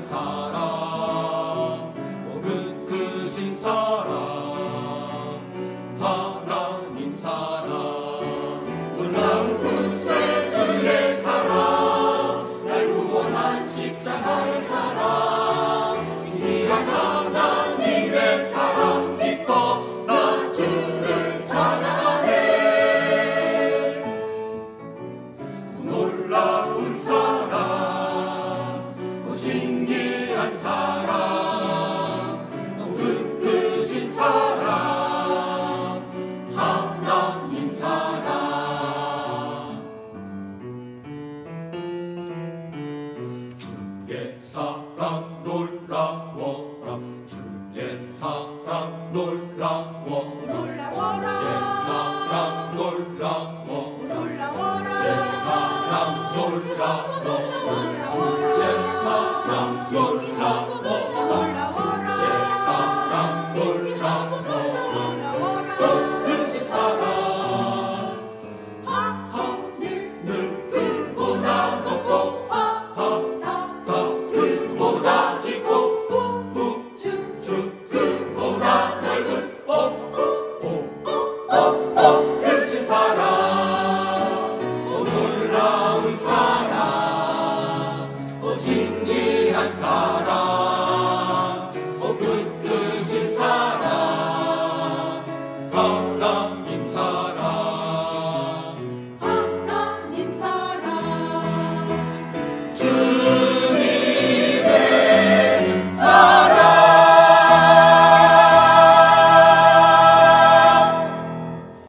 사랑 오그 크신 사랑 하나님 사랑. 놀라워라. 주의 사랑 놀라워. 놀라워라. 내 사랑 놀라워. 놀라워라. 제 사랑 놀라워. 주의 사랑 놀라워. 놀라워라. 사랑 놀라워. 업